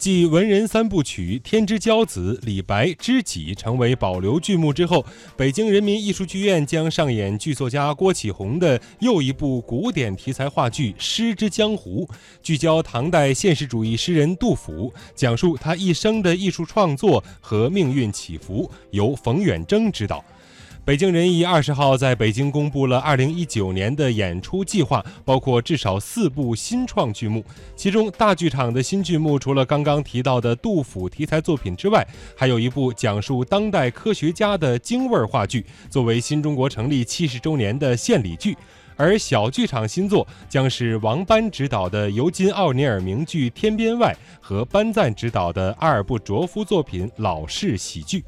继文人三部曲《天之骄子》《李白》《知己》成为保留剧目之后，北京人民艺术剧院将上演剧作家郭启宏的又一部古典题材话剧《诗之江湖》，聚焦唐代现实主义诗人杜甫，讲述他一生的艺术创作和命运起伏，由冯远征执导。北京人艺二十号在北京公布了二零一九年的演出计划，包括至少四部新创剧目。其中，大剧场的新剧目除了刚刚提到的杜甫题材作品之外，还有一部讲述当代科学家的京味儿话剧，作为新中国成立七十周年的献礼剧。而小剧场新作将是王班执导的尤金·奥尼尔名剧《天边外》和班赞执导的阿尔布卓夫作品《老式喜剧》。